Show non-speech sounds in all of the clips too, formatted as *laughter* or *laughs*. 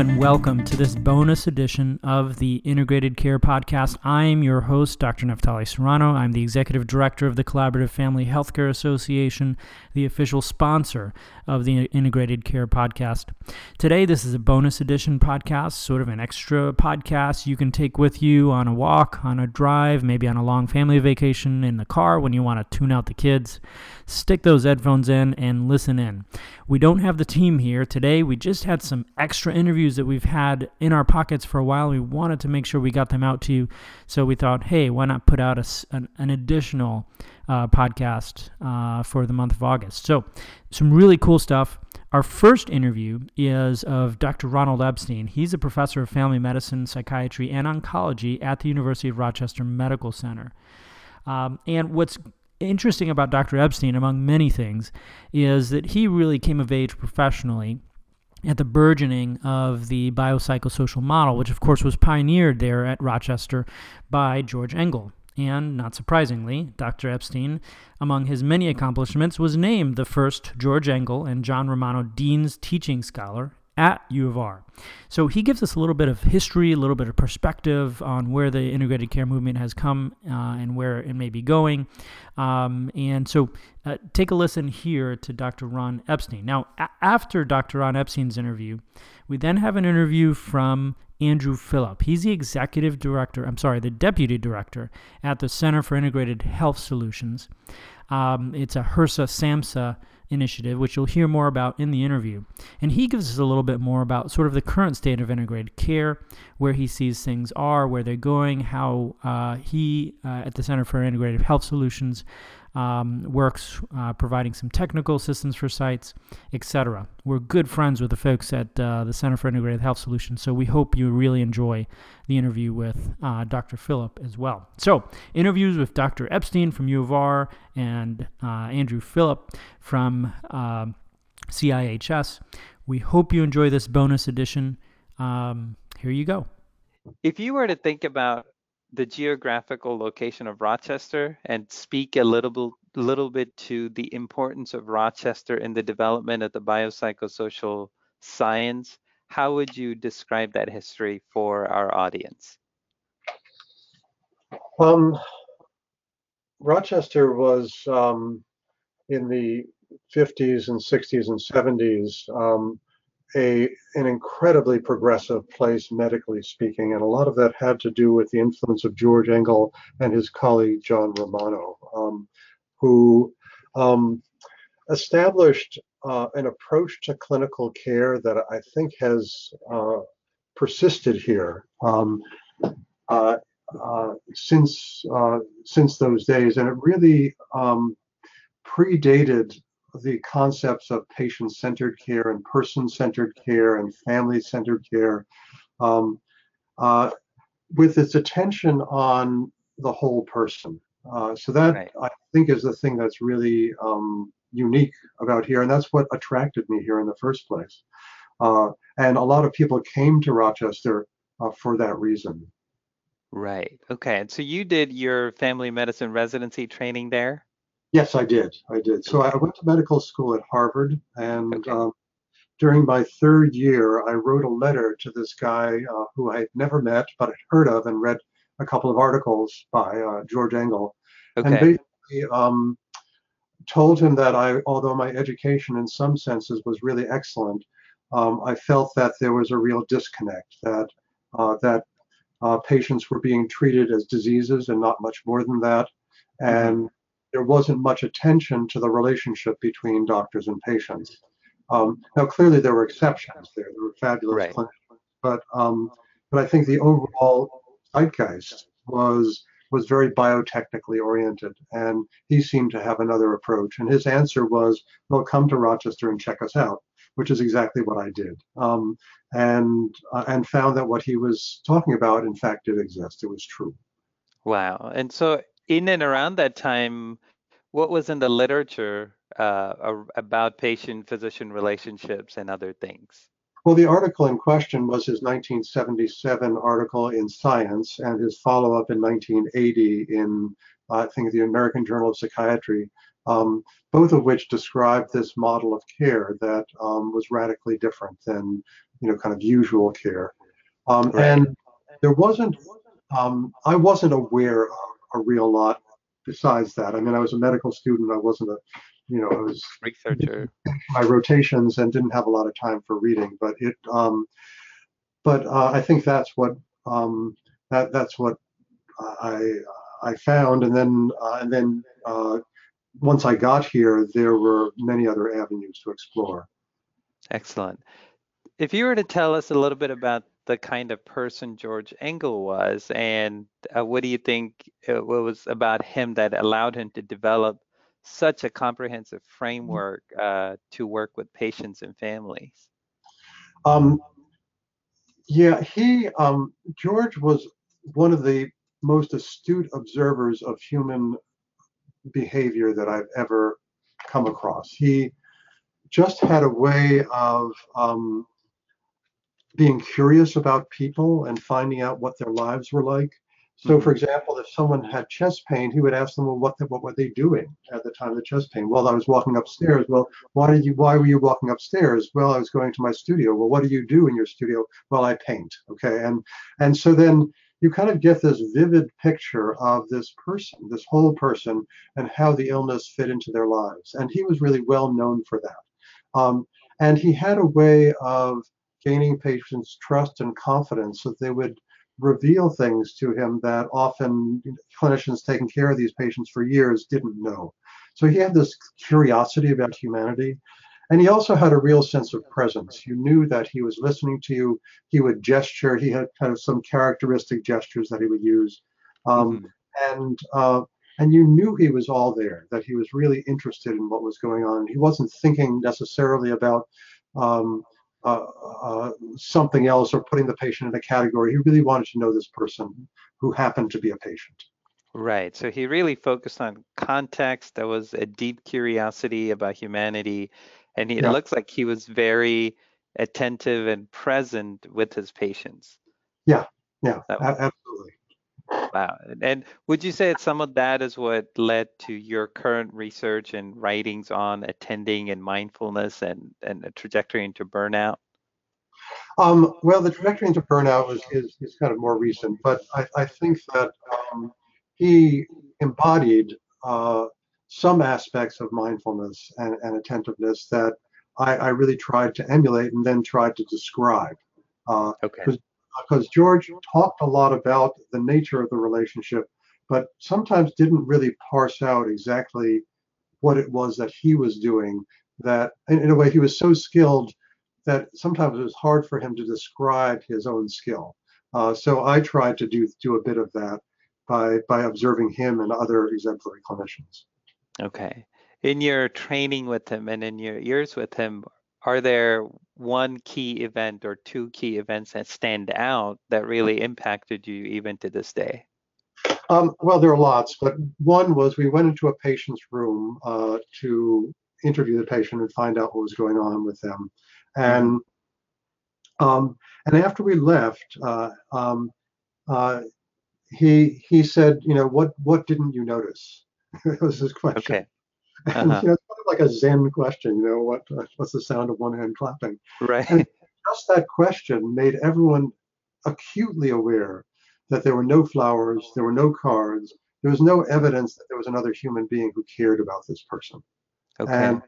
and welcome to this bonus edition of the Integrated Care Podcast. I'm your host, Dr. Naftali Serrano. I'm the Executive Director of the Collaborative Family Healthcare Association, the official sponsor of the Integrated Care Podcast. Today, this is a bonus edition podcast, sort of an extra podcast you can take with you on a walk, on a drive, maybe on a long family vacation in the car when you want to tune out the kids. Stick those headphones in and listen in. We don't have the team here today. We just had some extra interviews that we've had in our pockets for a while. We wanted to make sure we got them out to you. So we thought, hey, why not put out a, an, an additional uh, podcast uh, for the month of August? So, some really cool stuff. Our first interview is of Dr. Ronald Epstein. He's a professor of family medicine, psychiatry, and oncology at the University of Rochester Medical Center. Um, and what's interesting about Dr. Epstein, among many things, is that he really came of age professionally at the burgeoning of the biopsychosocial model, which of course was pioneered there at Rochester by George Engel. And not surprisingly, Dr. Epstein, among his many accomplishments, was named the first George Engel and John Romano Dean's Teaching Scholar at U of R. So he gives us a little bit of history, a little bit of perspective on where the integrated care movement has come uh, and where it may be going. Um, and so uh, take a listen here to Dr. Ron Epstein. Now, a- after Dr. Ron Epstein's interview, we then have an interview from Andrew Philip. He's the executive director, I'm sorry, the deputy director at the Center for Integrated Health Solutions. Um, it's a HRSA SAMHSA initiative, which you'll hear more about in the interview. And he gives us a little bit more about sort of the current state of integrated care, where he sees things are, where they're going, how uh, he uh, at the Center for Integrative Health Solutions um, works uh, providing some technical assistance for sites, etc. We're good friends with the folks at uh, the Center for Integrated Health Solutions, so we hope you really enjoy the interview with uh, Dr. Philip as well. So, interviews with Dr. Epstein from U of R and uh, Andrew Philip from um, CIHS. We hope you enjoy this bonus edition. Um, here you go. If you were to think about the geographical location of Rochester and speak a little bit, little bit to the importance of Rochester in the development of the biopsychosocial science, how would you describe that history for our audience? Um, Rochester was um, in the 50s and 60s and 70s um, a an incredibly progressive place medically speaking, and a lot of that had to do with the influence of George Engel and his colleague John Romano, um, who um, established uh, an approach to clinical care that I think has uh, persisted here um, uh, uh since uh, since those days, and it really um, predated the concepts of patient-centered care and person-centered care and family-centered care um, uh, with its attention on the whole person. Uh, so that right. I think is the thing that's really um, unique about here, and that's what attracted me here in the first place. Uh, and a lot of people came to Rochester uh, for that reason. Right. Okay. And so you did your family medicine residency training there? Yes, I did. I did. So I went to medical school at Harvard, and okay. um, during my third year, I wrote a letter to this guy uh, who I had never met but had heard of and read a couple of articles by uh, George Engel, okay. and basically um, told him that I, although my education in some senses was really excellent, um, I felt that there was a real disconnect that uh, that uh, patients were being treated as diseases and not much more than that, mm-hmm. There wasn't much attention to the relationship between doctors and patients. Um, now, clearly, there were exceptions there. There were fabulous right. clinicians, but um, but I think the overall zeitgeist was was very biotechnically oriented, and he seemed to have another approach. And his answer was, "Well, come to Rochester and check us out," which is exactly what I did, um, and uh, and found that what he was talking about, in fact, did exist. It was true. Wow. And so in and around that time, what was in the literature uh, about patient-physician relationships and other things? Well, the article in question was his 1977 article in Science and his follow-up in 1980 in, uh, I think, the American Journal of Psychiatry, um, both of which described this model of care that um, was radically different than you know, kind of usual care. Um, right. And there wasn't, um, I wasn't aware of a real lot besides that. I mean, I was a medical student. I wasn't a, you know, I was researcher. *laughs* My rotations and didn't have a lot of time for reading. But it, um, but uh, I think that's what um, that that's what I I found. And then uh, and then uh, once I got here, there were many other avenues to explore. Excellent. If you were to tell us a little bit about the kind of person George Engel was, and uh, what do you think it was about him that allowed him to develop such a comprehensive framework uh, to work with patients and families? Um, yeah, he um, George was one of the most astute observers of human behavior that I've ever come across. He just had a way of um, being curious about people and finding out what their lives were like. So, for mm-hmm. example, if someone had chest pain, he would ask them, "Well, what the, what were they doing at the time of the chest pain?" Well, I was walking upstairs. Well, why did you? Why were you walking upstairs? Well, I was going to my studio. Well, what do you do in your studio? Well, I paint. Okay, and and so then you kind of get this vivid picture of this person, this whole person, and how the illness fit into their lives. And he was really well known for that. Um, and he had a way of gaining patients' trust and confidence so that they would reveal things to him that often clinicians taking care of these patients for years didn't know. So he had this curiosity about humanity. And he also had a real sense of presence. You knew that he was listening to you. He would gesture. He had kind of some characteristic gestures that he would use. Um, mm-hmm. And uh, and you knew he was all there, that he was really interested in what was going on. He wasn't thinking necessarily about um, uh, uh, something else or putting the patient in a category. He really wanted to know this person who happened to be a patient. Right. So he really focused on context. There was a deep curiosity about humanity. And he, yeah. it looks like he was very attentive and present with his patients. Yeah. Yeah. absolutely. Wow. And would you say that some of that is what led to your current research and writings on attending and mindfulness and, and a trajectory into burnout? Um, well, the trajectory into burnout was, is, is kind of more recent, but I, I think that um, he embodied uh, some aspects of mindfulness and, and attentiveness that I, I, really tried to emulate and then tried to describe. Uh, okay because George talked a lot about the nature of the relationship, but sometimes didn't really parse out exactly what it was that he was doing. That, in a way, he was so skilled that sometimes it was hard for him to describe his own skill. Uh, so I tried to do do a bit of that by by observing him and other exemplary clinicians. Okay. In your training with him and in your years with him, are there one key event or two key events that stand out that really impacted you even to this day? Um, well, there are lots, but one was we went into a patient's room uh, to interview the patient and find out what was going on with them, and um, and after we left, uh, um, uh, he he said, you know, what what didn't you notice? *laughs* it was his question. Okay. Uh-huh. you know, like a Zen question, you know, what uh, what's the sound of one hand clapping? Right. And just that question made everyone acutely aware that there were no flowers, there were no cards, there was no evidence that there was another human being who cared about this person. Okay. And,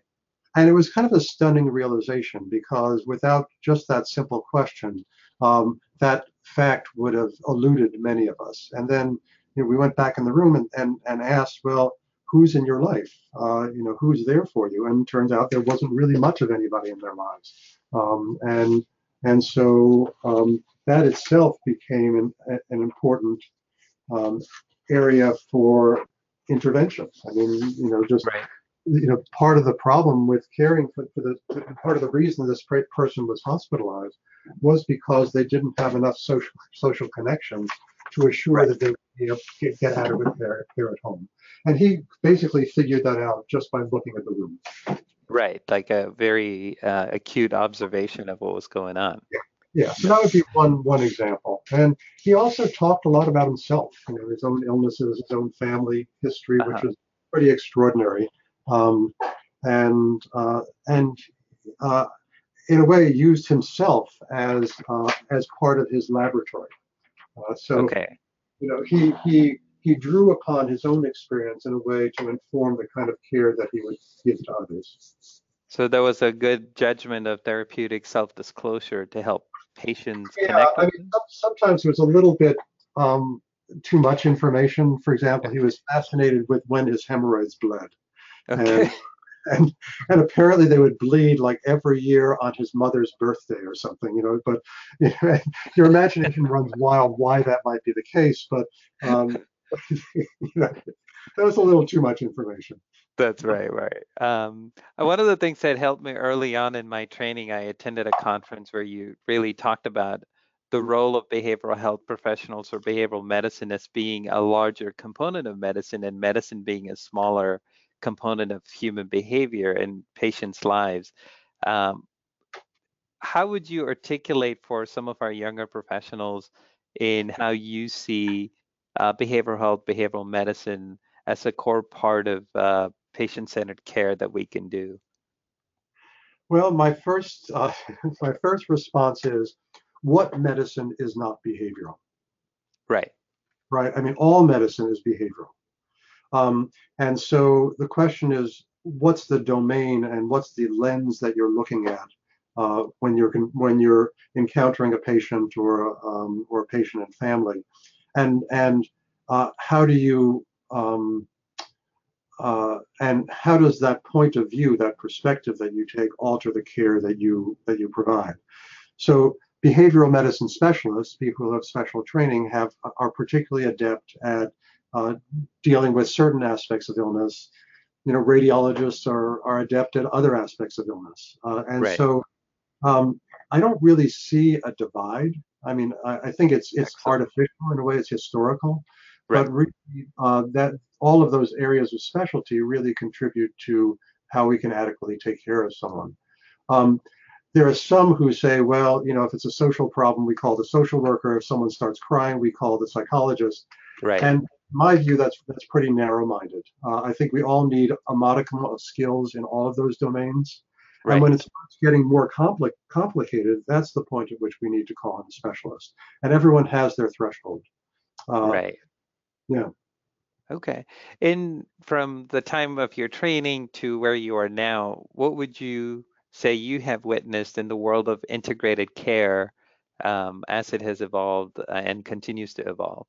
and it was kind of a stunning realization because without just that simple question, um, that fact would have eluded many of us. And then you know, we went back in the room and, and, and asked, well, who's in your life, uh, you know, who's there for you. And turns out there wasn't really much of anybody in their lives. Um, and and so um, that itself became an, an important um, area for interventions. I mean, you know, just right. you know, part of the problem with caring for, for the part of the reason this person was hospitalized was because they didn't have enough social social connections to assure right. that they you know get, get adequate care, there at home. And he basically figured that out just by looking at the room. Right, like a very uh, acute observation of what was going on. Yeah. Yeah, so that would be one one example. And he also talked a lot about himself, you know, his own illnesses, his own family history, uh-huh. which is pretty extraordinary. Um, and uh, and uh, in a way, used himself as uh, as part of his laboratory. Uh, so, okay. you know, he he he drew upon his own experience in a way to inform the kind of care that he would give to others. So there was a good judgment of therapeutic self-disclosure to help patients Yeah, connect. I mean, sometimes it was a little bit um, too much information. For example, he was fascinated with when his hemorrhoids bled. Okay. and and apparently they would bleed like every year on his mother's birthday or something, you know. But *laughs* your imagination runs wild why that might be the case, but um, *laughs* that was a little too much information. That's right, right. Um, uh, one of the things that helped me early on in my training, I attended a conference where you really talked about the role of behavioral health professionals or behavioral medicine as being a larger component of medicine and medicine being a smaller component of human behavior and patients' lives. Um, how would you articulate for some of our younger professionals in how you see uh, behavioral health, behavioral medicine as a core part of uh, patient-centered care that we can do? Well, my first uh, *laughs* my first response is, what medicine is not behavioral? Right. right? I mean, all medicine is behavioral. Um, and so the question is, what's the domain and what's the lens that you're looking at uh, when you're when you're encountering a patient or um, or a patient and family, and and uh, how do you um, uh, and how does that point of view, that perspective that you take, alter the care that you that you provide? So behavioral medicine specialists, people who have special training, have are particularly adept at uh, dealing with certain aspects of illness. You know, radiologists are are adept at other aspects of illness, uh, and Right. so um, I don't really see a divide. I mean, I, I think it's it's Excellent. artificial in a way; it's historical, Right. but really uh, that all of those areas of specialty really contribute to how we can adequately take care of someone. Um, there are some who say, well, you know, if it's a social problem, we call the social worker. If someone starts crying, we call the psychologist. Right. And my view, that's that's pretty narrow-minded. Uh, I think we all need a modicum of skills in all of those domains. right. And when it starts getting more compli- complicated, that's the point at which we need to call in a specialist. And everyone has their threshold. Uh, right. yeah. Okay. In from the time of your training to where you are now, what would you say you have witnessed in the world of integrated care um, as it has evolved uh, and continues to evolve?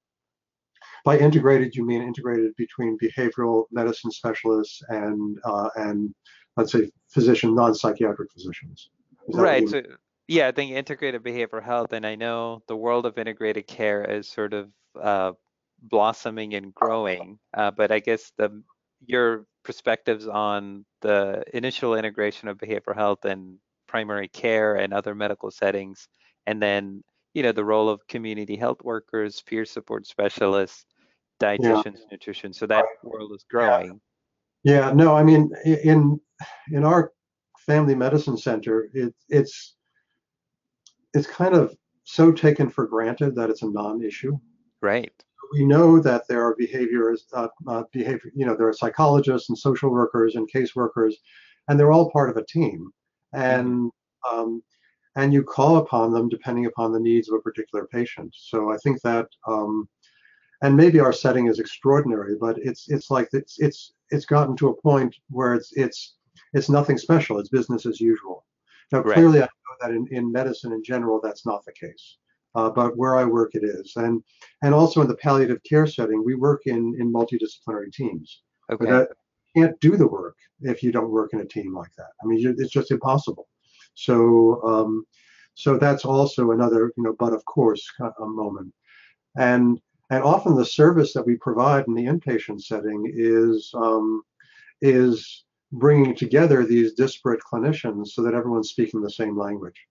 By integrated, you mean integrated between behavioral medicine specialists and uh, and let's say physician, non-psychiatric physicians. Is that what Right. So, yeah, I think integrated behavioral health, and I know the world of integrated care is sort of uh, blossoming and growing. Uh, but I guess the your perspectives on the initial integration of behavioral health and primary care and other medical settings, and then you know the role of community health workers, peer support specialists, dietitians, nutrition. So that world is growing. Yeah, no, I mean, in in our family medicine center, it, it's it's kind of so taken for granted that it's a non-issue. Right. We know that there are behaviors, uh, uh, behavior, you know, there are psychologists and social workers and caseworkers, and they're all part of a team, and um, and you call upon them depending upon the needs of a particular patient. So I think that. Um, and maybe our setting is extraordinary, but it's it's like it's it's it's gotten to a point where it's it's it's nothing special. It's business as usual. Now, Right. clearly, I know that in, in medicine in general, that's not the case. Uh, but where I work, it is, and and also in the palliative care setting, we work in in multidisciplinary teams. Okay. that you can't do the work if you don't work in a team like that. I mean, you- it's just impossible. So um, so that's also another you know, but of course, of moment. And and often the service that we provide in the inpatient setting is um, is bringing together these disparate clinicians so that everyone's speaking the same language,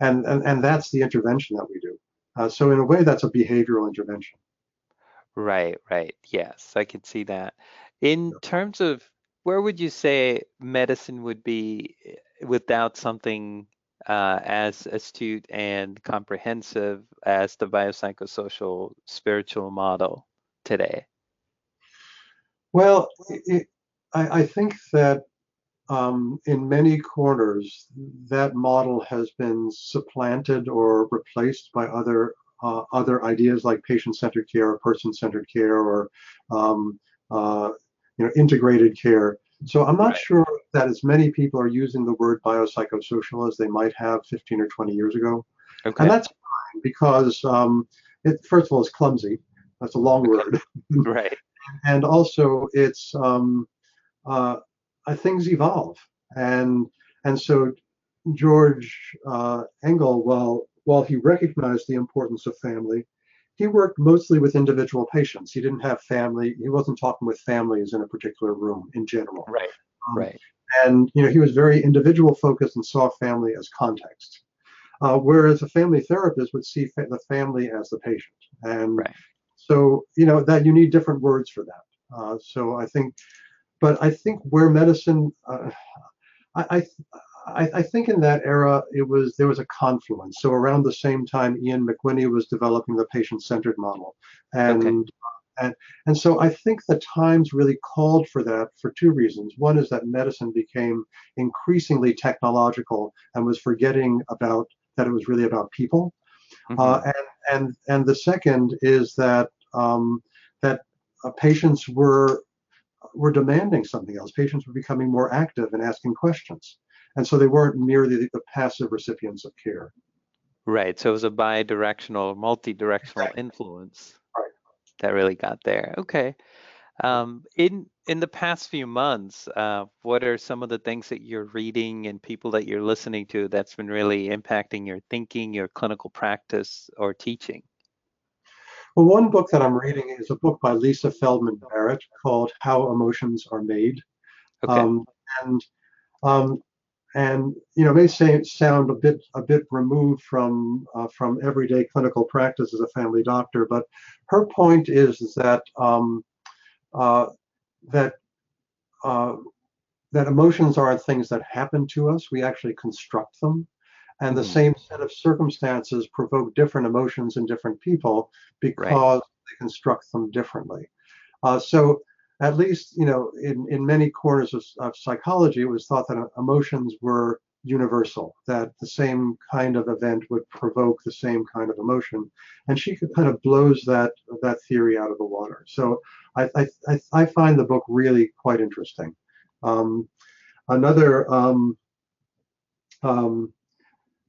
and and, and that's the intervention that we do. Uh, so in a way, that's a behavioral intervention. Right, right. Yes, I could see that. In terms of where would you say medicine would be eh, without something uh, as astute and comprehensive as the biopsychosocial spiritual model today? Well, it, I, I think that um, in many corners, that model has been supplanted or replaced by other uh, other ideas like patient-centered care or person-centered care or um, uh, you know integrated care. So I'm not right. sure that as many people are using the word biopsychosocial as they might have 15 or 20 years ago. Okay. And that's fine because um, it, first of all, it's clumsy. That's a long word. *laughs* right. And also, it's um, uh, uh, things evolve, and and so George uh, Engel, while while he recognized the importance of family, he worked mostly with individual patients. He didn't have family. He wasn't talking with families in a particular room in general. Right. Um, right. And you know, he was very individual focused and saw family as context. Uh, whereas a family therapist would see fa- the family as the patient. And right. so, you know, that you need different words for that. Uh, so I think, but I think where medicine, uh, I, I, I, think in that era it was there was a confluence. So around the same time, Ian McWhinney was developing the patient-centered model, and okay. and and so I think the times really called for that for two reasons. One is that medicine became increasingly technological and was forgetting about that it was really about people. Mm-hmm. Uh, and, and, and the second is that, um, that uh, patients were, were demanding something else. Patients were becoming more active and asking questions. And so they weren't merely the, the passive recipients of care. Right. So it was a bi-directional, multi-directional right. influence right. that really got there. Okay. Um, in in the past few months, uh, what are some of the things that you're reading and people that you're listening to that's been really impacting your thinking, your clinical practice, or teaching? Well, one book that I'm reading is a book by Lisa Feldman Barrett called "How Emotions Are Made," okay. um, and um, and you know may say, sound a bit a bit removed from uh, from everyday clinical practice as a family doctor, but her point is, is that um, uh, that uh, that emotions aren't things that happen to us. We actually construct them. And the mm. same set of circumstances provoke different emotions in different people because right. they construct them differently. Uh, so, at least, you know, in, in many corners of, of psychology, it was thought that emotions were universal, that the same kind of event would provoke the same kind of emotion. And she kind of blows that that theory out of the water. So I, I, I find the book really quite interesting. Um, another um, um,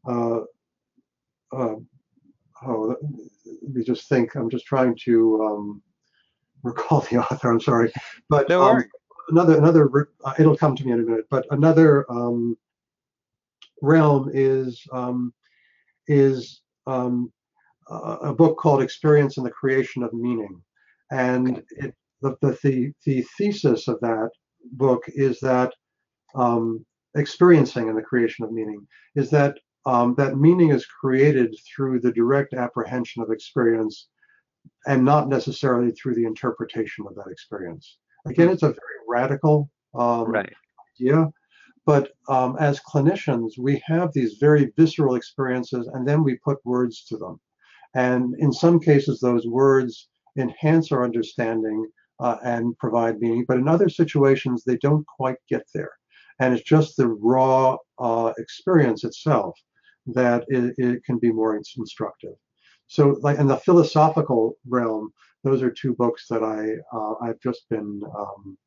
uh, uh, oh, let me just think. I'm just trying to um, recall the *laughs* author. I'm sorry, but no um, another another. Uh, it'll come to me in a minute. But another um, realm is um, is um, a book called Experience and the Creation of Meaning, and okay. it, the, the the thesis of that book is that um, experiencing and the creation of meaning is that um, that meaning is created through the direct apprehension of experience and not necessarily through the interpretation of that experience. Again, mm-hmm. it's a very radical um, right. idea, but um, as clinicians, we have these very visceral experiences and then we put words to them. And in some cases, those words enhance our understanding uh, and provide meaning, but in other situations, they don't quite get there. And it's just the raw uh, experience itself that it, it, can be more instructive. So, like in the philosophical realm, those are two books that I uh, I've just been um,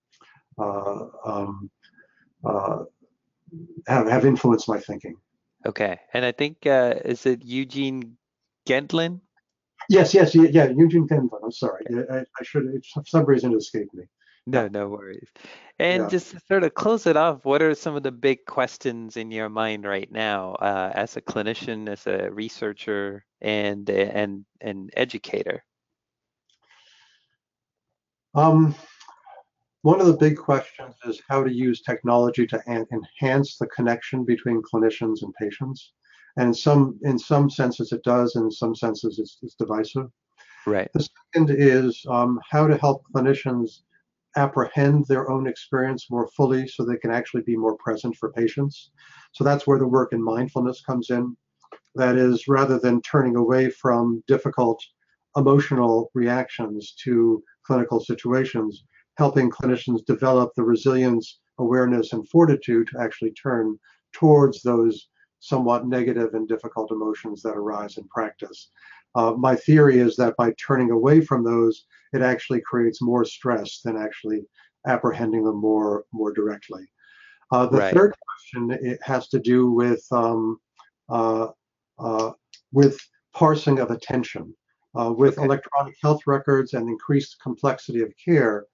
uh, um, uh, have, have influenced my thinking. Okay, and I think uh, is it Eugene Gendlin? Yes, yes, yeah, Eugene Gendlin. I'm sorry, I, I should. For some reason, it escaped me. No, no worries. And yeah. just to sort of close it off, what are some of the big questions in your mind right now, uh, as a clinician, as a researcher, and and an educator? Um, one of the big questions is how to use technology to an- enhance the connection between clinicians and patients. And in some in some senses it does, and in some senses it's, it's divisive. Right. The second is um, how to help clinicians apprehend their own experience more fully so they can actually be more present for patients. So that's where the work in mindfulness comes in. That is, rather than turning away from difficult emotional reactions to clinical situations, helping clinicians develop the resilience awareness and fortitude to actually turn towards those somewhat negative and difficult emotions that arise in practice. Uh, my theory is that by turning away from those, it actually creates more stress than actually apprehending them more more directly. Uh, the right. third question it has to do with um, uh, uh with parsing of attention. Uh, with okay. electronic health records and increased complexity of care,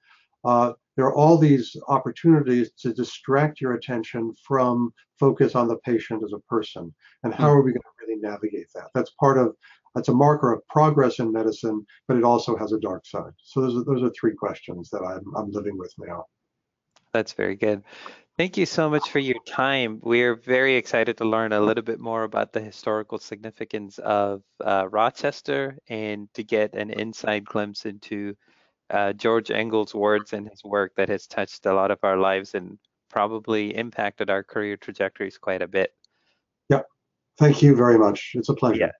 uh, there are all these opportunities to distract your attention from focus on the patient as a person. And how mm. are we going to really navigate that? That's part of that's a marker of progress in medicine, but it also has a dark side. So those are, those are three questions that I'm, I'm living with now. That's very good. Thank you so much for your time. We're very excited to learn a little bit more about the historical significance of uh, Rochester and to get an inside glimpse into uh, George Engel's words and his work that has touched a lot of our lives and probably impacted our career trajectories quite a bit. Yep. Thank you very much. It's a pleasure. Yeah.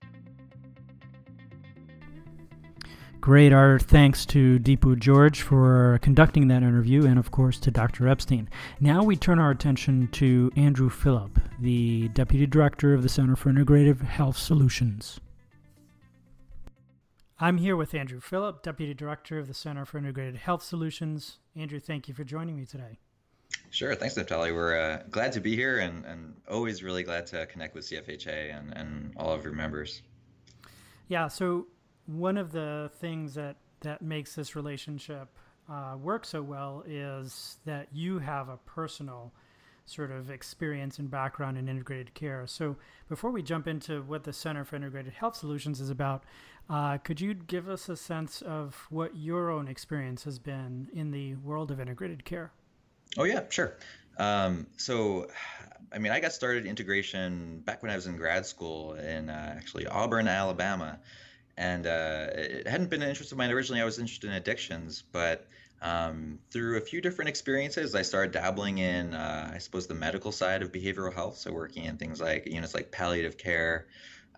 Great. Our thanks to Deepu George for conducting that interview and, of course, to Dr. Epstein. Now we turn our attention to Andrew Philip, the Deputy Director of the Center for Integrative Health Solutions. I'm here with Andrew Philip, Deputy Director of the Center for Integrated Health Solutions. Andrew, thank you for joining me today. Sure. Thanks, Naftali. We're uh, glad to be here and, and always really glad to connect with CFHA and, and all of your members. Yeah. So one of the things that that makes this relationship uh, work so well is that you have a personal sort of experience and background in integrated care. So before we jump into what the Center for Integrated Health Solutions is about, uh, could you give us a sense of what your own experience has been in the world of integrated care? Oh yeah, sure. Um, so, I mean, I got started integration back when I was in grad school in uh, actually Auburn, Alabama and uh, it hadn't been an interest of mine originally. I was interested in addictions, but um, through a few different experiences, I started dabbling in, uh, I suppose, the medical side of behavioral health. So working in things like units like palliative care.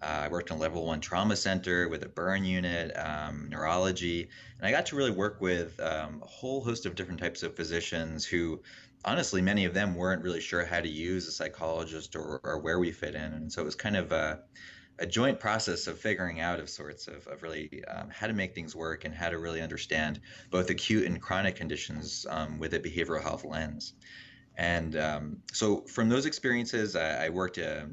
Uh, I worked in level one trauma center with a burn unit, um, neurology, and I got to really work with um, a whole host of different types of physicians who honestly, many of them weren't really sure how to use a psychologist or, or where we fit in. And so it was kind of a, a joint process of figuring out of sorts of, of really um, how to make things work and how to really understand both acute and chronic conditions um, with a behavioral health lens. And um, so from those experiences, I, I worked uh,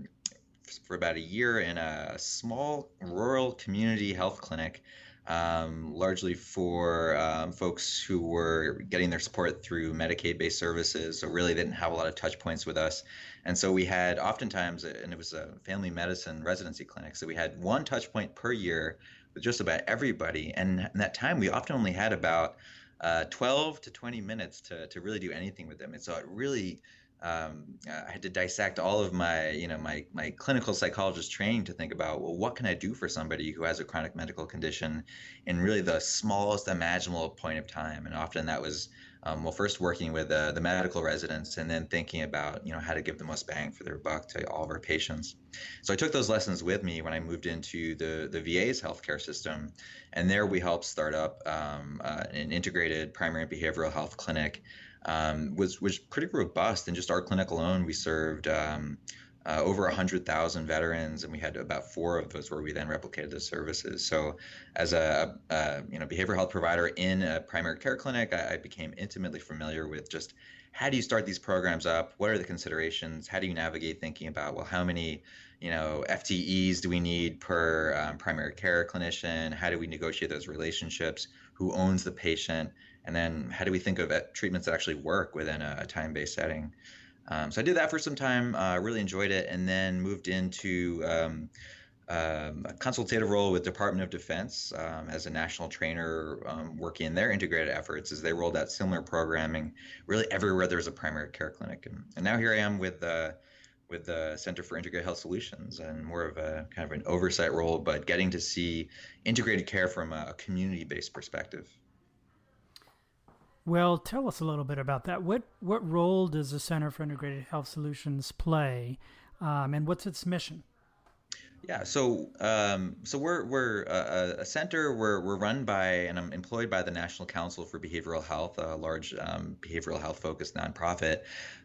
for about a year in a small rural community health clinic um, largely for um, folks who were getting their support through Medicaid based services. So, really didn't have a lot of touch points with us. And so, we had oftentimes, and it was a family medicine residency clinic. So, we had one touch point per year with just about everybody. And in that time, we often only had about uh, 12 to 20 minutes to, to really do anything with them. And so, it really um, I had to dissect all of my, you know, my my clinical psychologist training to think about, well, what can I do for somebody who has a chronic medical condition in really the smallest imaginable point of time? And often that was, um, well, first working with uh, the medical residents, and then thinking about, you know, how to give the most bang for their buck to all of our patients. So I took those lessons with me when I moved into the the VA's healthcare system, and there we helped start up um, uh, an integrated primary behavioral health clinic um, was was pretty robust. In just our clinic alone, we served um, uh, over 100,000 veterans, and we had about four of those where we then replicated the services. So, as a, a you know behavioral health provider in a primary care clinic, I, I, became intimately familiar with just how do you start these programs up? What are the considerations? How do you navigate thinking about well, how many you know FTEs do we need per um, primary care clinician? How do we negotiate those relationships? Who owns the patient? And then how do we think of treatments that actually work within a, time-based setting um, so i did that for some time uh, really enjoyed it and then moved into um, um, a consultative role with department of defense um, as a national trainer um, working in their integrated efforts as they rolled out similar programming really everywhere there's a primary care clinic and, and now here i am with uh, with the Center for Integrated Health Solutions and more of a kind of an oversight role, but getting to see integrated care from a community based perspective. Well, tell us a little bit about that. What what role does the Center for Integrated Health Solutions play, um, and what's its mission? Yeah, so um, so we're we're a, a center. We're we're run by and I'm employed by the National Council for Behavioral Health, a large um, behavioral health focused nonprofit.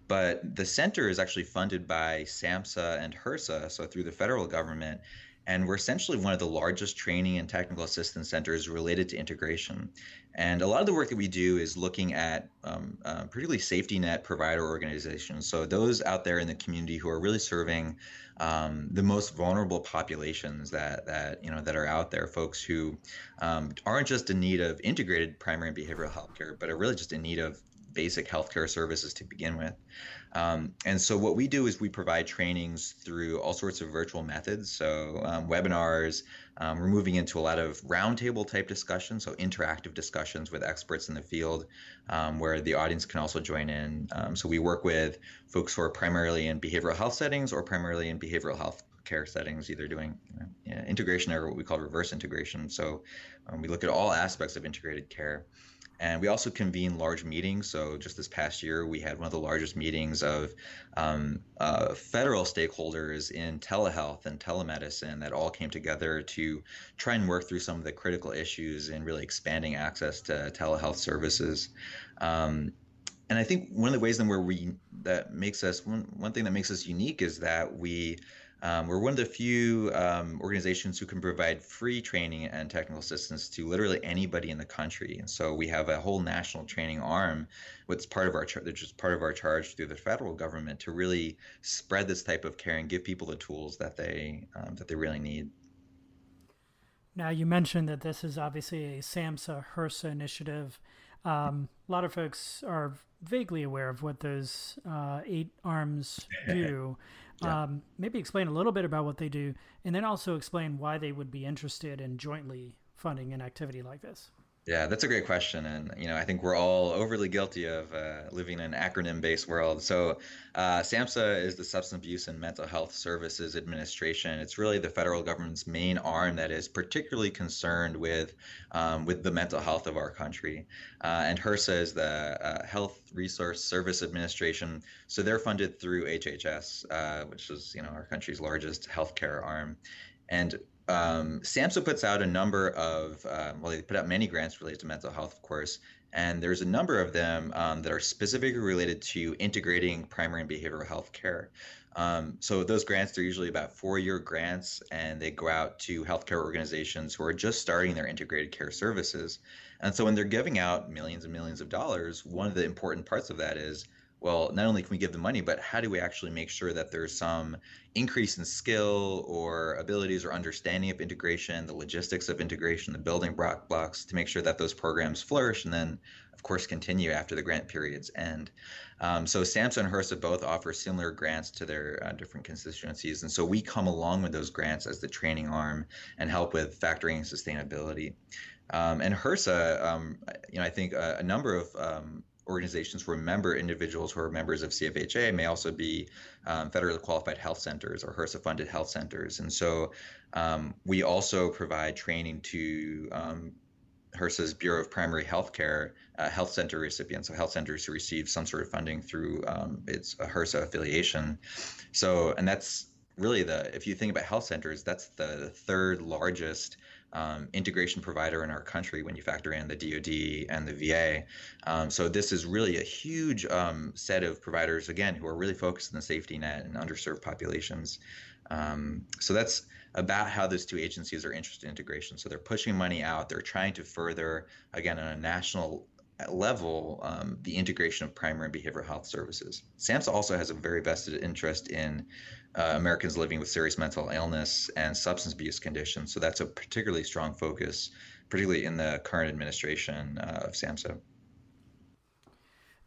But the center is actually funded by SAMHSA and HRSA, so through the federal government, and we're essentially one of the largest training and technical assistance centers related to integration. And a lot of the work that we do is looking at um, uh, particularly safety net provider organizations. So those out there in the community who are really serving um, the most vulnerable populations that that you know that are out there, folks who um, aren't just in need of integrated primary and behavioral health care, but are really just in need of basic healthcare services to begin with. Um, and so what we do is we provide trainings through all sorts of virtual methods, so um, webinars. Um, we're moving into a lot of roundtable type discussions, so interactive discussions with experts in the field, um, where the audience can also join in. Um, so we work with folks who are primarily in behavioral health settings or primarily in behavioral health care settings, either doing you know, integration or what we call reverse integration. So um, we look at all aspects of integrated care. And we also convene large meetings. So just this past year, we had one of the largest meetings of um, uh, federal stakeholders in telehealth and telemedicine that all came together to try and work through some of the critical issues in really expanding access to telehealth services. Um, and I think one of the ways then where we that makes us one one thing that makes us unique is that we um, we're one of the few um, organizations who can provide free training and technical assistance to literally anybody in the country. And so we have a whole national training arm, which is part of our which is part of our charge through the federal government to really spread this type of care and give people the tools that they um, that they really need. Now you mentioned that this is obviously a SAMHSA HRSA initiative. Um, a lot of folks are vaguely aware of what those uh, eight arms *laughs* do. Yeah. Um, maybe explain a little bit about what they do, and then also explain why they would be interested in jointly funding an activity like this. Yeah, that's a great question, and you know I think we're all overly guilty of uh, living in an acronym-based world. So, uh, SAMHSA is the Substance Abuse and Mental Health Services Administration. It's really the federal government's main arm that is particularly concerned with um, with the mental health of our country. Uh, and HRSA is the uh, Health Resource Service Administration. So they're funded through HHS, uh, which is you know our country's largest healthcare arm. And um, SAMHSA puts out a number of, um, well, they put out many grants related to mental health, of course, and there's a number of them um, that are specifically related to integrating primary and behavioral health care. Um, so those grants, they're usually about four-year grants, and they go out to healthcare organizations who are just starting their integrated care services. And so when they're giving out millions and millions of dollars, one of the important parts of that is well, not only can we give the money, but how do we actually make sure that there's some increase in skill or abilities or understanding of integration, the logistics of integration, the building block blocks to make sure that those programs flourish and then, of course, continue after the grant periods end. Um, so SAMHSA and HRSA both offer similar grants to their uh, different constituencies. And so we come along with those grants as the training arm and help with factoring sustainability. Um, and HRSA, um, you know, I think a, a number of um, organizations who are member individuals who are members of CFHA may also be um, federally qualified health centers or HRSA funded health centers. And so um, we also provide training to um, HRSA's Bureau of Primary Health Care uh, health center recipients, so health centers who receive some sort of funding through um, its HRSA affiliation. So, and that's really the, if you think about health centers, that's the third largest um, integration provider in our country when you factor in the DoD and the VA. Um, so this is really a huge um, set of providers again who are really focused on the safety net and underserved populations. Um, so that's about how those two agencies are interested in integration. So they're pushing money out. They're trying to further again on a national level um, the integration of primary and behavioral health services. SAMHSA also has a very vested interest in uh, Americans living with serious mental illness and substance abuse conditions. So that's a particularly strong focus, particularly in the current administration uh, of SAMHSA.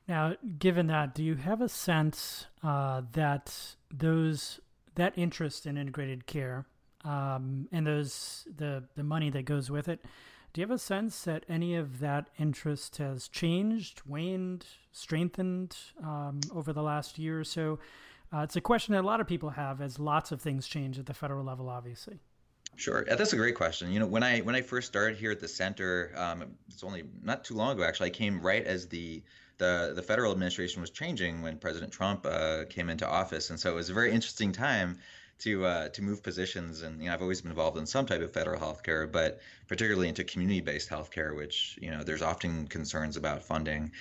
Now, given that, do you have a sense uh, that those that interest in integrated care um, and those the the money that goes with it, do you have a sense that any of that interest has changed, waned, strengthened um, over the last year or so? Uh, it's a question that a lot of people have as lots of things change at the federal level, obviously. Sure, that's a great question. You know, when I when I first started here at the center, um, it's only not too long ago. Actually, I came right as the the the federal administration was changing when President Trump uh, came into office, and so it was a very interesting time to uh, to move positions, and you know, I've always been involved in some type of federal healthcare, but particularly into community-based healthcare, which you know, there's often concerns about funding.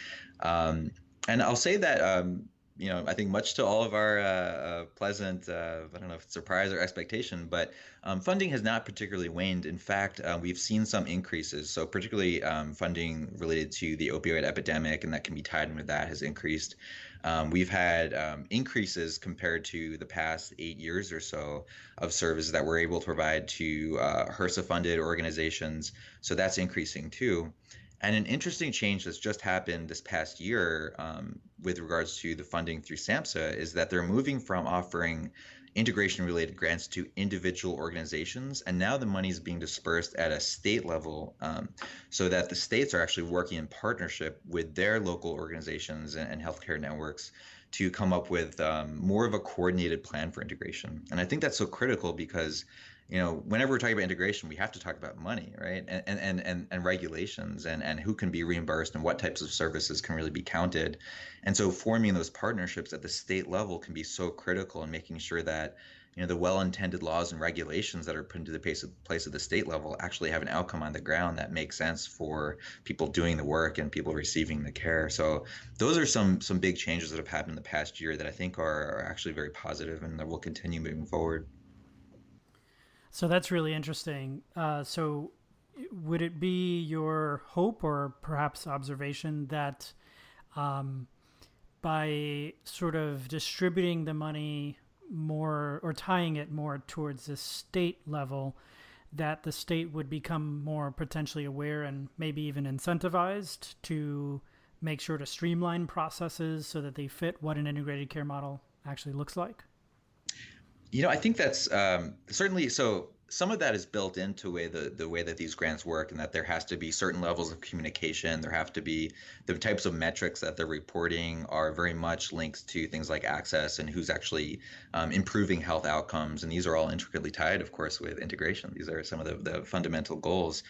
Um, and I'll say that um, you know, I think much to all of our uh, uh, pleasant, uh, I don't know if surprise or expectation, but um, funding has not particularly waned. In fact, uh, we've seen some increases. So, particularly um, funding related to the opioid epidemic, and that can be tied in with that, has increased. Um, we've had um, increases compared to the past eight years or so of services that we're able to provide to uh, HRSA funded organizations. So, that's increasing too. And an interesting change that's just happened this past year um, with regards to the funding through SAMHSA is that they're moving from offering integration related grants to individual organizations. And now the money is being dispersed at a state level um, so that the states are actually working in partnership with their local organizations and, and healthcare networks to come up with um, more of a coordinated plan for integration. And I think that's so critical because you know, whenever we're talking about integration, we have to talk about money, right? And and and and regulations and and who can be reimbursed and what types of services can really be counted. And so forming those partnerships at the state level can be so critical in making sure that you know the well-intended laws and regulations that are put into the place of, place of the state level actually have an outcome on the ground that makes sense for people doing the work and people receiving the care. So those are some some big changes that have happened in the past year that I think are, are actually very positive and that will continue moving forward. So that's really interesting. Uh, so, would it be your hope or perhaps observation that um, by sort of distributing the money more or tying it more towards the state level, that the state would become more potentially aware and maybe even incentivized to make sure to streamline processes so that they fit what an integrated care model actually looks like? You know, I think that's um, certainly so. Some of that is built into way the the way that these grants work, and that there has to be certain levels of communication. There have to be the types of metrics that they're reporting are very much linked to things like access and who's actually um, improving health outcomes, and these are all intricately tied, of course, with integration. These are some of the, the fundamental goals.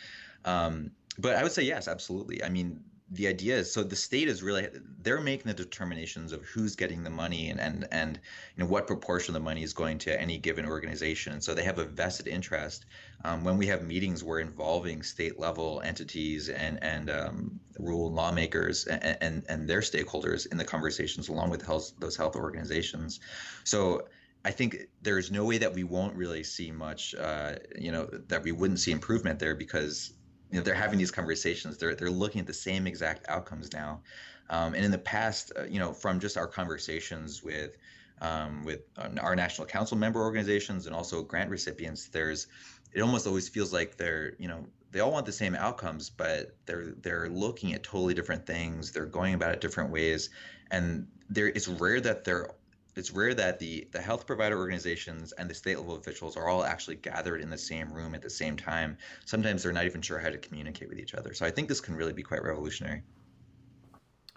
Um, but I would say yes, absolutely. I mean, the idea is so the state is really they're making the determinations of who's getting the money and and and you know what proportion of the money is going to any given organization. And so they have a vested interest um, when we have meetings we're involving state level entities and and um, rule lawmakers and, and and their stakeholders in the conversations along with health, those health organizations. So I think there's no way that we won't really see much, uh, you know, that we wouldn't see improvement there because you know they're having these conversations they're they're looking at the same exact outcomes now. Um, and in the past uh, you know from just our conversations with um, with uh, our national council member organizations and also grant recipients there's it almost always feels like they're you know they all want the same outcomes but they're they're looking at totally different things they're going about it different ways. And there it's rare that they're it's rare that the the health provider organizations and the state level officials are all actually gathered in the same room at the same time. Sometimes they're not even sure how to communicate with each other. So I think this can really be quite revolutionary.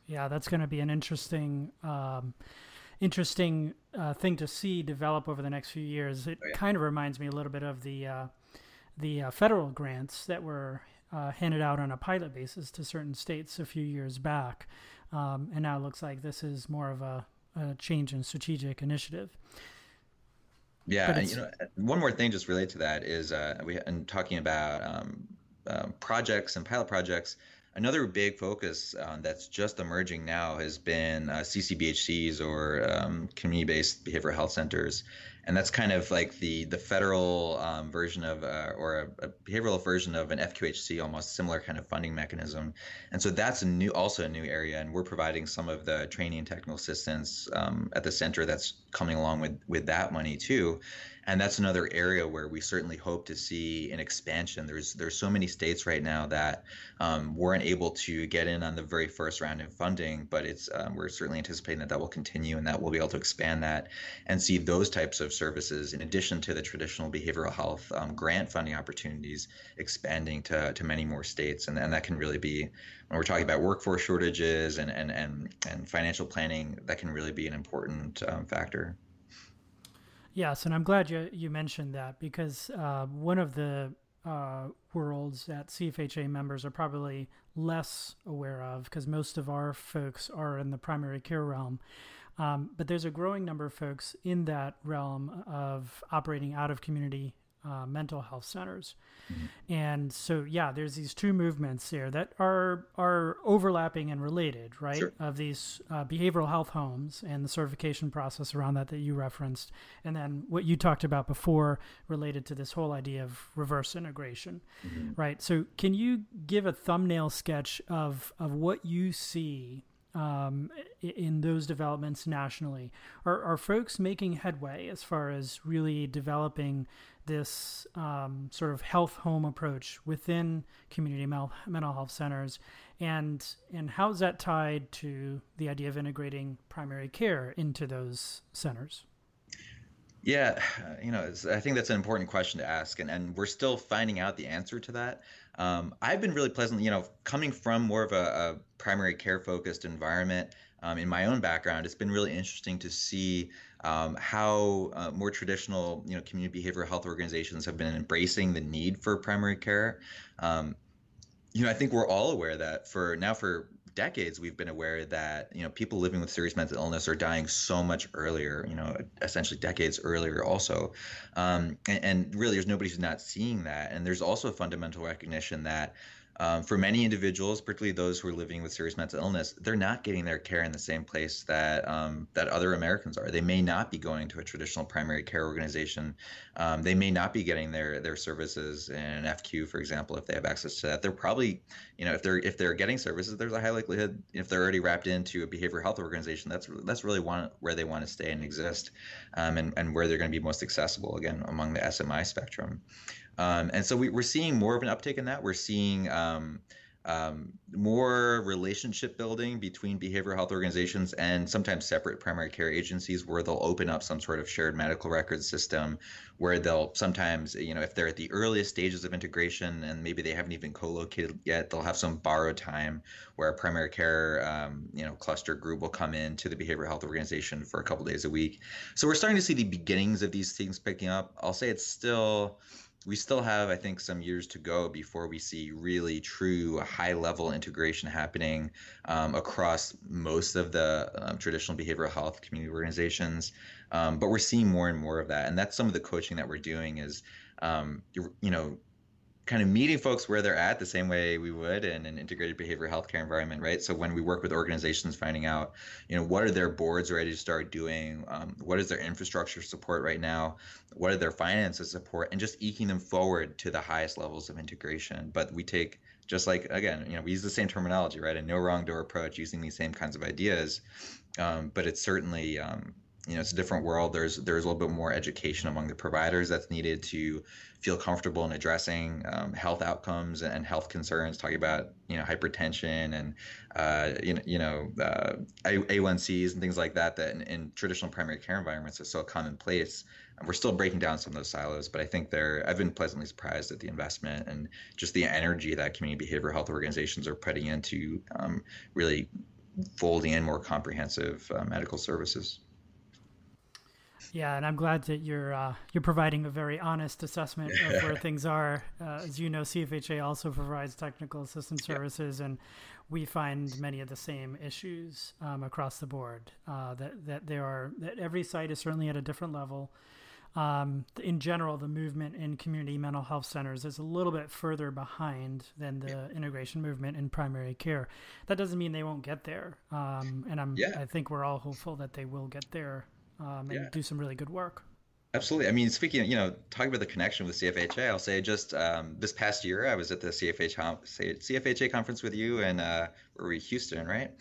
Yeah, that's going to be an interesting. Um, interesting uh, thing to see develop over the next few years. It oh, yeah. kind of reminds me a little bit of the uh, the uh, federal grants that were uh, handed out on a pilot basis to certain states a few years back, um, and now it looks like this is more of a a change in strategic initiative. Yeah, and you know, one more thing just related to that is uh, we and talking about um, um, projects and pilot projects. Another big focus um, that's just emerging now has been uh, CCBHCs or um, community-based behavioral health centers, and that's kind of like the the federal um, version of uh, or a, a, behavioral version of an FQHC, almost similar kind of funding mechanism. And so that's a new, also a new area, and we're providing some of the training and technical assistance um, at the center that's coming along with with that money too and that's another area where we certainly hope to see an expansion. There's there's so many states right now that um, weren't able to get in on the very first round of funding, but it's um, we're certainly anticipating that that will continue and that we'll be able to expand that and see those types of services in addition to the traditional behavioral health um, grant funding opportunities expanding to, to many more states, and, and that can really be when we're talking about workforce shortages and and and, and financial planning, that can really be an important um, factor. Yes, and I'm glad you you mentioned that because uh, one of the uh, worlds that CFHA members are probably less aware of because most of our folks are in the primary care realm Um, but there's a growing number of folks in that realm of operating out of community uh, mental health centers. Mm-hmm. And so, yeah, there's these two movements there that are are overlapping and related, right? Sure. Of these uh, behavioral health homes and the certification process around that that you referenced, and then what you talked about before related to this whole idea of reverse integration, mm-hmm. right? So, can you give a thumbnail sketch of of what you see um, in those developments nationally? Are, are folks making headway as far as really developing this um, sort of health home approach within community mental health centers? And, and how is that tied to the idea of integrating primary care into those centers? Yeah, you know, I think that's an important question to ask, and, and we're still finding out the answer to that. Um, I've been really pleasantly, you know, coming from more of a, a primary care focused environment um, in my own background. It's been really interesting to see um, how uh, more traditional, you know, community behavioral health organizations have been embracing the need for primary care. Um, you know, I think we're all aware that for now for decades we've been aware that you know people living with serious mental illness are dying so much earlier you know essentially decades earlier also. Um, and, and, really there's nobody who's not seeing that. And there's also a fundamental recognition that um, for many individuals, particularly those who are living with serious mental illness, they're not getting their care in the same place that um, that other Americans are. They may not be going to a traditional primary care organization. Um, they may not be getting their their services in an FQ, for example, if they have access to that. They're probably, you know, if they're if they're getting services, there's a high likelihood if they're already wrapped into a behavioral health organization, that's that's really where they want to stay and exist, um, and and where they're going to be most accessible again among the SMI spectrum. Um, and so we, are seeing more of an uptake in that. We're seeing um, um, more relationship building between behavioral health organizations and sometimes separate primary care agencies where they'll open up some sort of shared medical record system where they'll sometimes, you know, if they're at the earliest stages of integration and maybe they haven't even co-located yet, they'll have some borrowed time where a primary care, um, you know, cluster group will come in to the behavioral health organization for a couple days a week. So we're starting to see the beginnings of these things picking up. I'll say it's still we still have, I think, some years to go before we see really true high level integration happening um, across most of the um, traditional behavioral health community organizations. Um, but we're seeing more and more of that. And that's some of the coaching that we're doing is, um, you, you know, kind of meeting folks where they're at the same way we would in an integrated behavioral healthcare environment, right? So when we work with organizations, finding out, you know, what are their boards ready to start doing? Um, what is their infrastructure support right now? What are their finances support? And just eking them forward to the highest levels of integration. But we take just like again, you know, we use the same terminology, right? A no wrong door approach, using these same kinds of ideas. Um, but it's certainly um, you know it's a different world there's there's a little bit more education among the providers that's needed to feel comfortable in addressing um, health outcomes and health concerns talking about you know hypertension and uh, you know, you know uh, A1Cs and things like that that in, in, traditional primary care environments are so commonplace we're still breaking down some of those silos but I think they're I've been pleasantly surprised at the investment and just the energy that community behavioral health organizations are putting into um, really folding in more comprehensive uh, medical services. Yeah, and I'm glad that you're uh, you're providing a very honest assessment of where *laughs* things are. Uh, as you know, CFHA also provides technical assistance services, and we find many of the same issues um, across the board. Uh, that that there are that every site is certainly at a different level. Um, in general, the movement in community mental health centers is a little bit further behind than the integration movement in primary care. That doesn't mean they won't get there, um, and I'm yeah. I think we're all hopeful that they will get there um, and yeah. do some really good work. Absolutely. I mean, speaking, of, you know, talking about the connection with CFHA, I'll say just um, this past year, I was at the CFHA, CFHA conference with you in uh, Houston, right?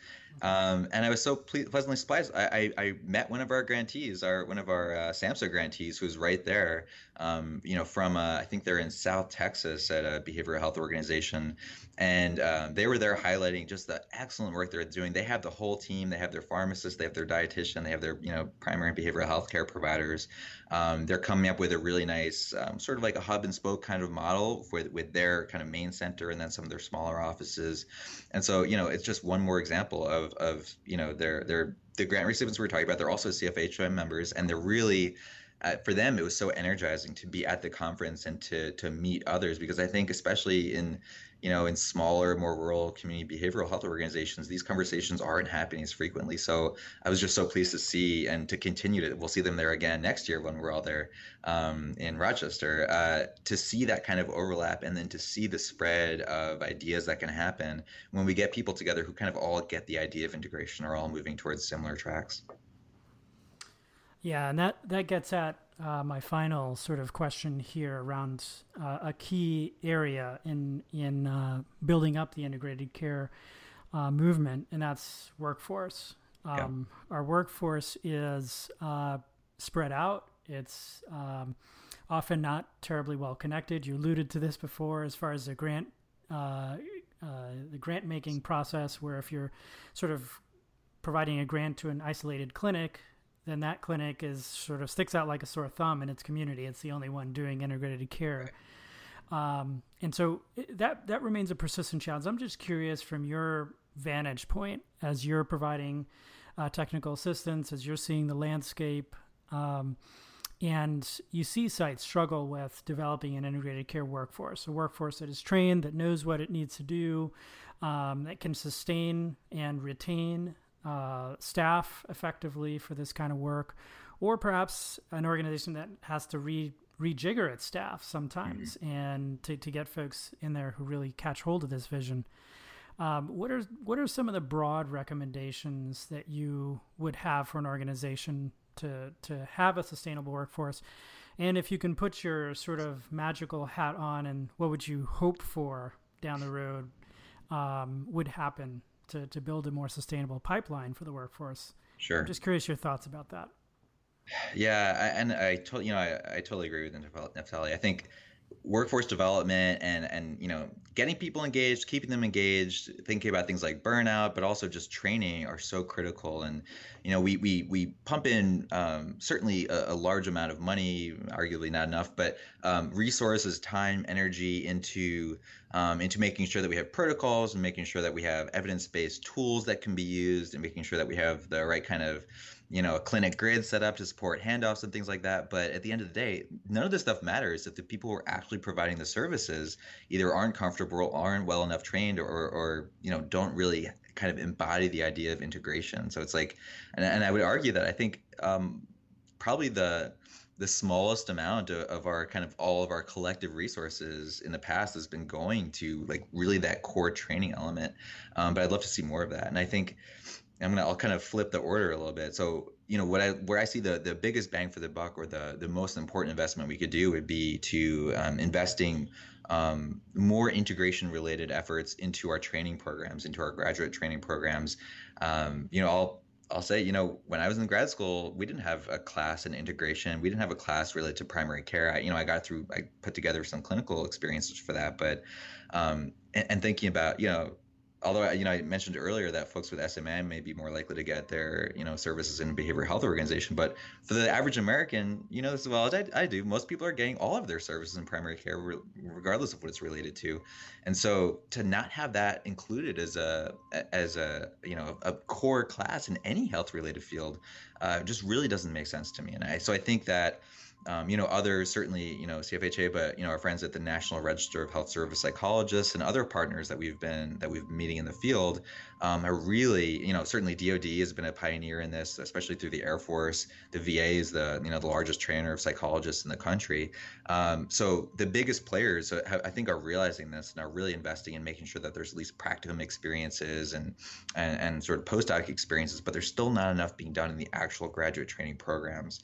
Um, and I was so ple- pleasantly surprised. I, I, I, met one of our grantees, our one of our uh, SAMHSA grantees, who's right there. Um, you know, from uh, I think they're in South Texas at a behavioral health organization, and uh, they were there highlighting just the excellent work they're doing. They have the whole team. They have their pharmacist, they have their dietitian, they have their you know primary behavioral health care providers. Um, they're coming up with a really nice um, sort of like a hub and spoke kind of model with with their kind of main center and then some of their smaller offices. And so you know, it's just one more example of of of you know they're they're the grant recipients we are talking about. They're also CFHA members, and they're really uh, for them it was so energizing to be at the conference and to to meet others because I think especially in you know, in smaller, more rural community behavioral health organizations, these conversations aren't happening as frequently. So I was just so pleased to see and to continue to, we'll see them there again next year when we're all there um, in Rochester, uh, to see that kind of overlap and then to see the spread of ideas that can happen when we get people together who kind of all get the idea of integration, are all moving towards similar tracks. Yeah, and that, that gets at uh, my final sort of question here around uh, a key area in in uh, building up the integrated care uh, movement, and that's workforce. Um, yeah. Our workforce is uh, spread out. It's um, often not terribly well connected. You alluded to this before, as far as the grant uh, the grant making process, where if you're sort of providing a grant to an isolated clinic, then that clinic is sort of sticks out like a sore thumb in its community. It's the only one doing integrated care. Um, and so that that remains a persistent challenge. I'm just curious from your vantage point as you're providing uh, technical assistance, as you're seeing the landscape, um, and you see sites struggle with developing an integrated care workforce, a workforce that is trained, that knows what it needs to do, um, that can sustain and retain uh, staff effectively for this kind of work, or perhaps an organization that has to re rejigger its staff sometimes mm-hmm. and to, to get folks in there who really catch hold of this vision. Um, what are what are some of the broad recommendations that you would have for an organization to to have a sustainable workforce? And if you can put your sort of magical hat on, and what would you hope for down the road um, would happen to, to build a more sustainable pipeline for the workforce. Sure. I'm just curious your thoughts about that. Yeah, I, and I totally, you know, I, I totally agree with Naftali. I think workforce development and and you know getting people engaged keeping them engaged thinking about things like burnout but also just training are so critical. And you know we we we pump in um, certainly a, a, large amount of money arguably not enough but um, resources time energy into um, into making sure that we have protocols and making sure that we have evidence-based tools that can be used and making sure that we have the right kind of you know, a clinic grid set up to support handoffs and things like that. But at the end of the day, none of this stuff matters if the people who are actually providing the services either aren't comfortable, aren't well enough trained, or, or you know, don't really kind of embody the idea of integration. So it's like, and, and I would argue that I think um, probably the the smallest amount of, our kind of all of our collective resources in the past has been going to like really that core training element. Um, but I'd love to see more of that. And I think I'm gonna I'll kind of flip the order a little bit. So you know what I where I see the the biggest bang for the buck or the the most important investment we could do would be to um, investing um, more integration related efforts into our training programs, into our graduate training programs. Um, you know, I'll I'll say, you know, when I was in grad school, we didn't have a class in integration. We didn't have a class related to primary care. I, you know, I got through, I put together some clinical experiences for that, but, um, and, and thinking about, you know, although you know I mentioned earlier that folks with SMI may be more likely to get their you know services in a behavioral health organization, but for the average American, you know as well as I, I do, most people are getting all of their services in primary care regardless of what it's related to, and so to not have that included as a as a you know a core class in any health related field uh, just really doesn't make sense to me, and I so I think that um, you know, others certainly, you know, CFHA, but you know, our friends at the National Register of Health Service Psychologists and other partners that we've been that we've been meeting in the field um, are really, you know, certainly DoD has been a pioneer in this, especially through the Air Force. The VA is the you know the largest trainer of psychologists in the country. Um, so the biggest players, uh, I think, are realizing this and are really investing in making sure that there's at least practicum experiences and and, and sort of postdoc experiences, but there's still not enough being done in the actual graduate training programs.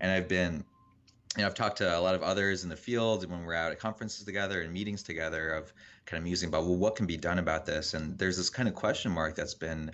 And I've been you know, I've talked to a lot of others in the field when we're out at conferences together and meetings together of kind of musing about, well, what can be done about this? And there's this kind of question mark that's been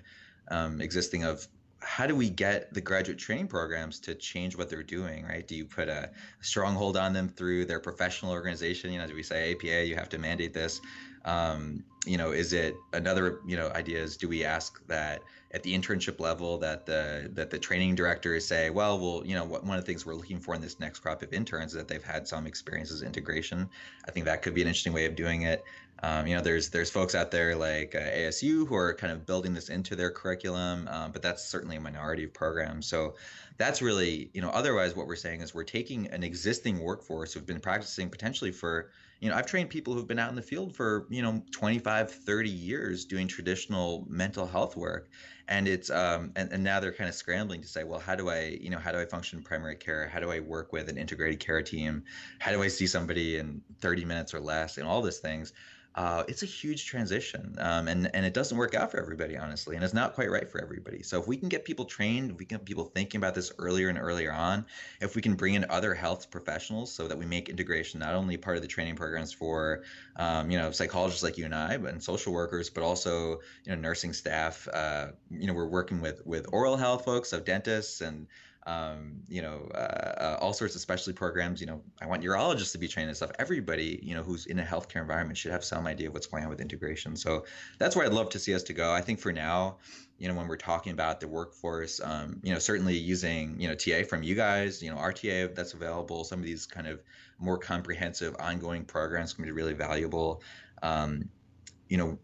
um, existing of how do we get the graduate training programs to change what they're doing, right? Do you put a stronghold on them through their professional organization? You know, do we say APA, you have to mandate this? Um, you know, is it another, you know, idea is do we ask that at the internship level that the that the training directors say, well, well, you know, one of the things we're looking for in this next crop of interns is that they've had some experiences integration. I think that could be an interesting way of doing it. Um, you know, there's there's folks out there like uh, ASU who are kind of building this into their curriculum, um, but that's certainly a minority of programs. So that's really, you know, otherwise what we're saying is we're taking an existing workforce who've been practicing potentially for you know, I've trained people who've been out in the field for, you know, 25, 30 years doing traditional mental health work. And it's, um, and, and now they're kind of scrambling to say, well, how do I, you know, how do I function in primary care? How do I work with an integrated care team? How do I see somebody in 30 minutes or less and all these things? Uh, it's a huge transition um, and, and it doesn't work out for everybody honestly and it's not quite right for everybody. So if we can get people trained if we can get people thinking about this earlier and earlier on if we can bring in other health professionals so that we make integration not only part of the training programs for um, you know psychologists like you and i but and social workers but also you know nursing staff uh, you know we're working with with oral health folks so dentists and um, you know, uh, uh, all sorts of specialty programs. You know, I want urologists to be trained and stuff. Everybody, you know, who's in a healthcare environment should have some idea of what's going on with integration. So that's where I'd love to see us to go. I think for now, you know, when we're talking about the workforce, um, you know, certainly using, you know, TA from you guys, you know, RTA that's available, some of these kind of more comprehensive ongoing programs can be really valuable. Um, you know,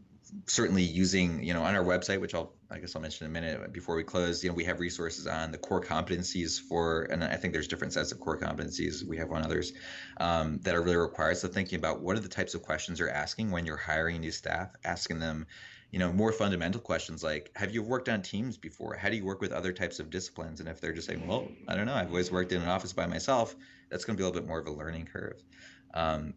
certainly using, you know, on our website, which I'll I guess I'll mention in a minute before we close. You know, we have resources on the core competencies for, and I think there's different sets of core competencies. We have one others um, that are really required. So thinking about what are the types of questions you're asking when you're hiring new staff, asking them, you know, more fundamental questions like, have you worked on teams before? How do you work with other types of disciplines? And if they're just saying, well, I don't know, I've always worked in an office by myself, that's going to be a little bit more of a learning curve. Um,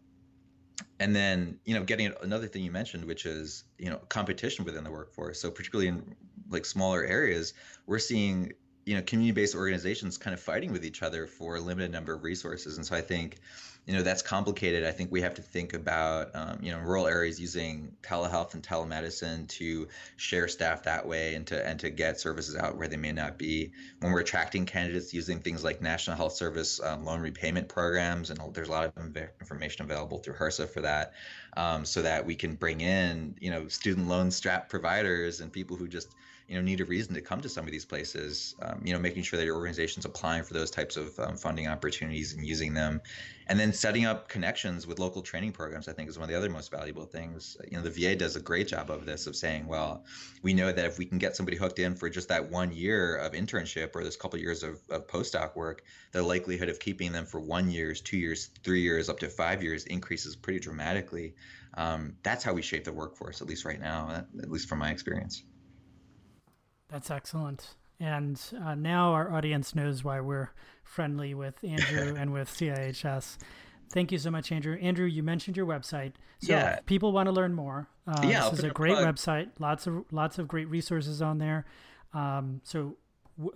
and then you know getting another thing you mentioned which is you know competition within the workforce. So particularly in like smaller areas we're seeing you know community-based organizations kind of fighting with each other for a limited number of resources. And so i think you know that's complicated. I think we have to think about um, you know rural areas using telehealth and telemedicine to share staff that way and to and to get services out where they may not be. When we're attracting candidates using things like national health service um, loan repayment programs and there's a lot of information available through hrsa for that um, so that we can bring in you know student loan strap providers and people who just you know need a reason to come to some of these places um, you know making sure that your organization's applying for those types of um, funding opportunities and using them. And then setting up connections with local training programs i think is one of the other most valuable things. You know the va does a great job of this of saying well we know that if we can get somebody hooked in for just that one year of internship or this couple years of, of postdoc work the likelihood of keeping them for one years two years three years up to five years increases pretty dramatically. Um, that's how we shape the workforce at least right now at least from my experience that's excellent. And uh, now our audience knows why we're friendly with Andrew *laughs* and with CIHS. Thank you so much, Andrew. Andrew, you mentioned your website. So yeah. if people want to learn more, uh, yeah, this is a great plug. website. Lots of lots of great resources on there. Um, so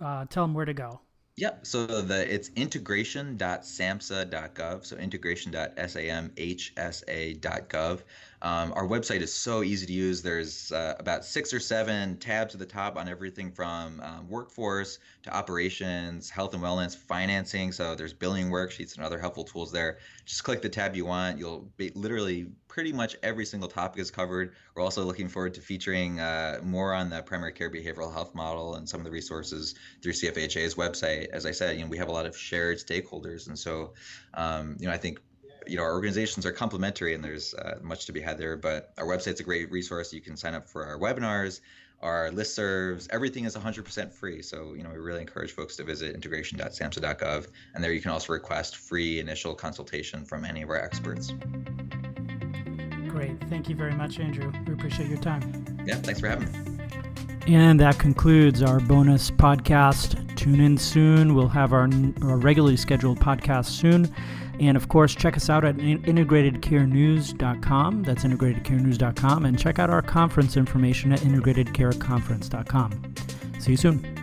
uh, tell them where to go. Yep. So the it's integration.samhsa.gov. So integration.samhsa.gov. Um, our website is so easy to use. There's uh, about six or seven tabs at the top on everything from um, workforce to operations, health and wellness, financing. So there's billing worksheets and other helpful tools there. Just click the tab you want. You'll be literally pretty much every single topic is covered. We're also looking forward to featuring uh, more on the primary care behavioral health model and some of the resources through CFHA's website. As I said, you know, we have a lot of shared stakeholders, and so um, you know, I think you know our organizations are complementary and there's uh, much to be had there but our website's a great resource you can sign up for our webinars our listservs everything is 100% free so you know we really encourage folks to visit integration.samhsa.gov and there you can also request free initial consultation from any of our experts great thank you very much andrew we appreciate your time yeah thanks for having me and that concludes our bonus podcast. Tune in soon. We'll have our, our regularly scheduled podcast soon. And of course, check us out at integratedcarenews.com. That's integratedcarenews.com. And check out our conference information at integratedcareconference.com. See you soon.